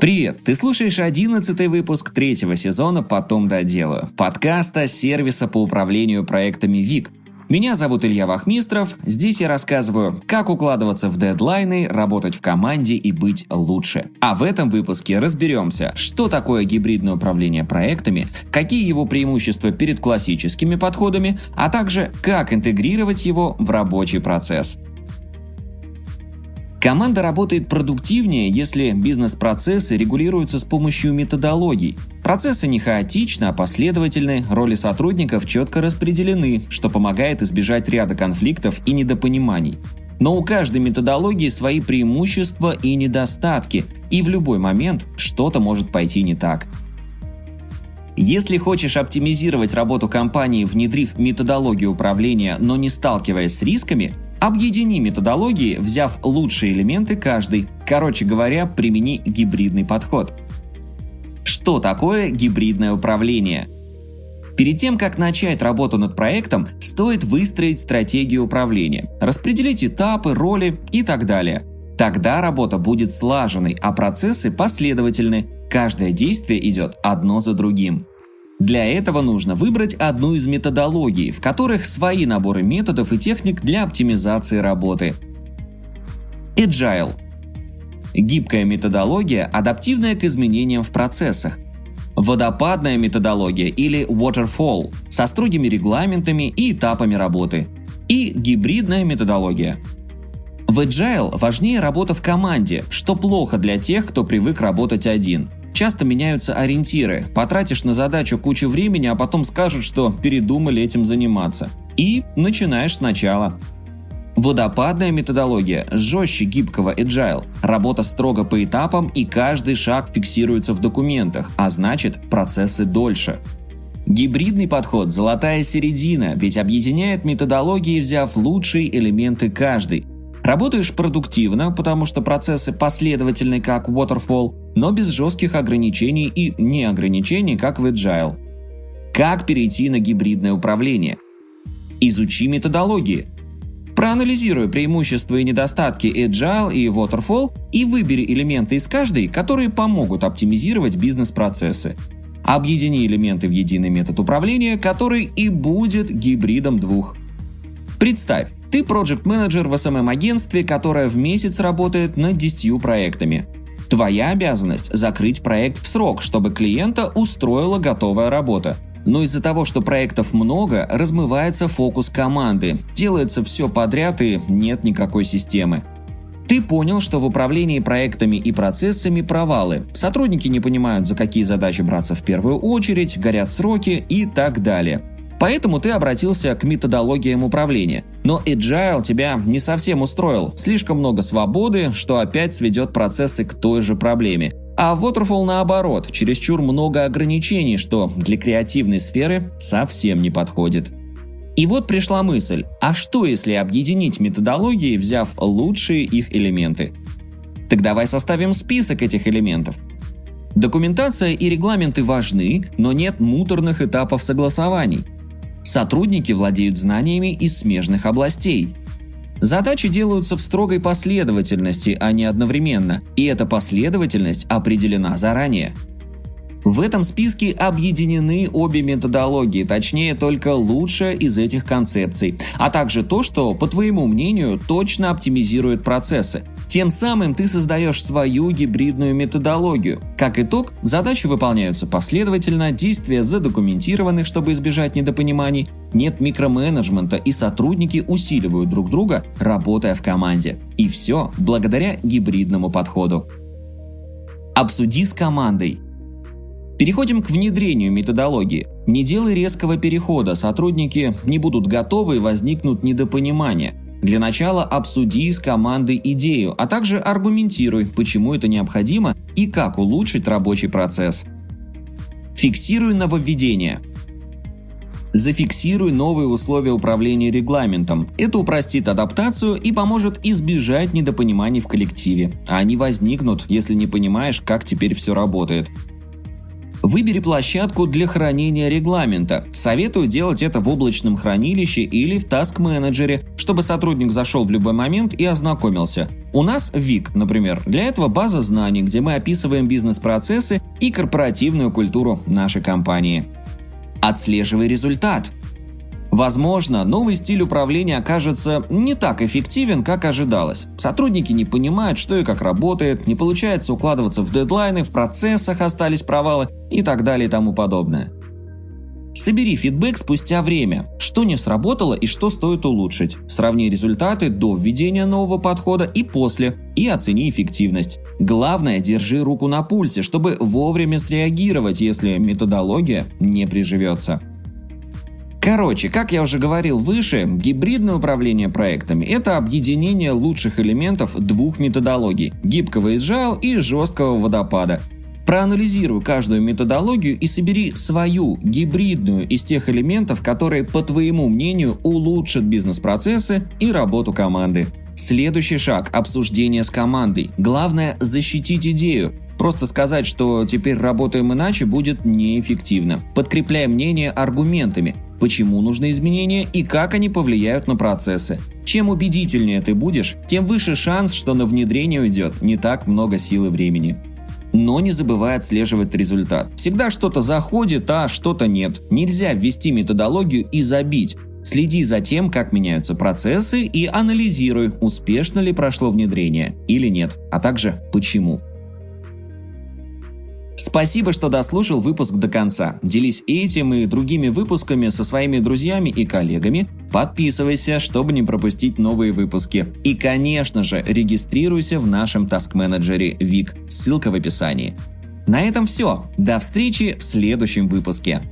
Привет! Ты слушаешь одиннадцатый выпуск третьего сезона «Потом доделаю» подкаста сервиса по управлению проектами ВИК. Меня зовут Илья Вахмистров. Здесь я рассказываю, как укладываться в дедлайны, работать в команде и быть лучше. А в этом выпуске разберемся, что такое гибридное управление проектами, какие его преимущества перед классическими подходами, а также как интегрировать его в рабочий процесс. Команда работает продуктивнее, если бизнес-процессы регулируются с помощью методологий. Процессы не хаотичны, а последовательны, роли сотрудников четко распределены, что помогает избежать ряда конфликтов и недопониманий. Но у каждой методологии свои преимущества и недостатки, и в любой момент что-то может пойти не так. Если хочешь оптимизировать работу компании, внедрив методологию управления, но не сталкиваясь с рисками, Объедини методологии, взяв лучшие элементы каждой. Короче говоря, примени гибридный подход. Что такое гибридное управление? Перед тем, как начать работу над проектом, стоит выстроить стратегию управления, распределить этапы, роли и так далее. Тогда работа будет слаженной, а процессы последовательны. Каждое действие идет одно за другим. Для этого нужно выбрать одну из методологий, в которых свои наборы методов и техник для оптимизации работы. Agile – гибкая методология, адаптивная к изменениям в процессах. Водопадная методология или waterfall со строгими регламентами и этапами работы. И гибридная методология. В Agile важнее работа в команде, что плохо для тех, кто привык работать один – Часто меняются ориентиры. Потратишь на задачу кучу времени, а потом скажут, что передумали этим заниматься. И начинаешь сначала. Водопадная методология жестче гибкого agile. Работа строго по этапам и каждый шаг фиксируется в документах, а значит процессы дольше. Гибридный подход – золотая середина, ведь объединяет методологии, взяв лучшие элементы каждой. Работаешь продуктивно, потому что процессы последовательны, как Waterfall, но без жестких ограничений и неограничений, как в Agile. Как перейти на гибридное управление? Изучи методологии. Проанализируй преимущества и недостатки Agile и Waterfall и выбери элементы из каждой, которые помогут оптимизировать бизнес-процессы. Объедини элементы в единый метод управления, который и будет гибридом двух. Представь, ты проект-менеджер в SMM-агентстве, которое в месяц работает над 10 проектами. Твоя обязанность – закрыть проект в срок, чтобы клиента устроила готовая работа. Но из-за того, что проектов много, размывается фокус команды, делается все подряд и нет никакой системы. Ты понял, что в управлении проектами и процессами провалы. Сотрудники не понимают, за какие задачи браться в первую очередь, горят сроки и так далее. Поэтому ты обратился к методологиям управления. Но Agile тебя не совсем устроил. Слишком много свободы, что опять сведет процессы к той же проблеме. А Waterfall наоборот, чересчур много ограничений, что для креативной сферы совсем не подходит. И вот пришла мысль, а что если объединить методологии, взяв лучшие их элементы? Так давай составим список этих элементов. Документация и регламенты важны, но нет муторных этапов согласований. Сотрудники владеют знаниями из смежных областей. Задачи делаются в строгой последовательности, а не одновременно, и эта последовательность определена заранее – в этом списке объединены обе методологии, точнее только лучшая из этих концепций, а также то, что, по твоему мнению, точно оптимизирует процессы. Тем самым ты создаешь свою гибридную методологию. Как итог, задачи выполняются последовательно, действия задокументированы, чтобы избежать недопониманий, нет микроменеджмента и сотрудники усиливают друг друга, работая в команде. И все благодаря гибридному подходу. Обсуди с командой – Переходим к внедрению методологии. Не делай резкого перехода, сотрудники не будут готовы и возникнут недопонимания. Для начала обсуди с командой идею, а также аргументируй, почему это необходимо и как улучшить рабочий процесс. Фиксируй нововведения. Зафиксируй новые условия управления регламентом. Это упростит адаптацию и поможет избежать недопониманий в коллективе. Они возникнут, если не понимаешь, как теперь все работает. Выбери площадку для хранения регламента. Советую делать это в облачном хранилище или в таск-менеджере, чтобы сотрудник зашел в любой момент и ознакомился. У нас ВИК, например, для этого база знаний, где мы описываем бизнес-процессы и корпоративную культуру нашей компании. Отслеживай результат. Возможно, новый стиль управления окажется не так эффективен, как ожидалось. Сотрудники не понимают, что и как работает, не получается укладываться в дедлайны, в процессах остались провалы и так далее и тому подобное. Собери фидбэк спустя время, что не сработало и что стоит улучшить. Сравни результаты до введения нового подхода и после, и оцени эффективность. Главное, держи руку на пульсе, чтобы вовремя среагировать, если методология не приживется. Короче, как я уже говорил выше, гибридное управление проектами – это объединение лучших элементов двух методологий – гибкого agile и жесткого водопада. Проанализируй каждую методологию и собери свою, гибридную, из тех элементов, которые, по твоему мнению, улучшат бизнес-процессы и работу команды. Следующий шаг – обсуждение с командой. Главное – защитить идею. Просто сказать, что теперь работаем иначе, будет неэффективно. Подкрепляй мнение аргументами почему нужны изменения и как они повлияют на процессы. Чем убедительнее ты будешь, тем выше шанс, что на внедрение уйдет не так много сил и времени. Но не забывай отслеживать результат. Всегда что-то заходит, а что-то нет. Нельзя ввести методологию и забить. Следи за тем, как меняются процессы и анализируй, успешно ли прошло внедрение или нет, а также почему. Спасибо, что дослушал выпуск до конца. Делись этим и другими выпусками со своими друзьями и коллегами. Подписывайся, чтобы не пропустить новые выпуски. И, конечно же, регистрируйся в нашем таск-менеджере ВИК. Ссылка в описании. На этом все. До встречи в следующем выпуске.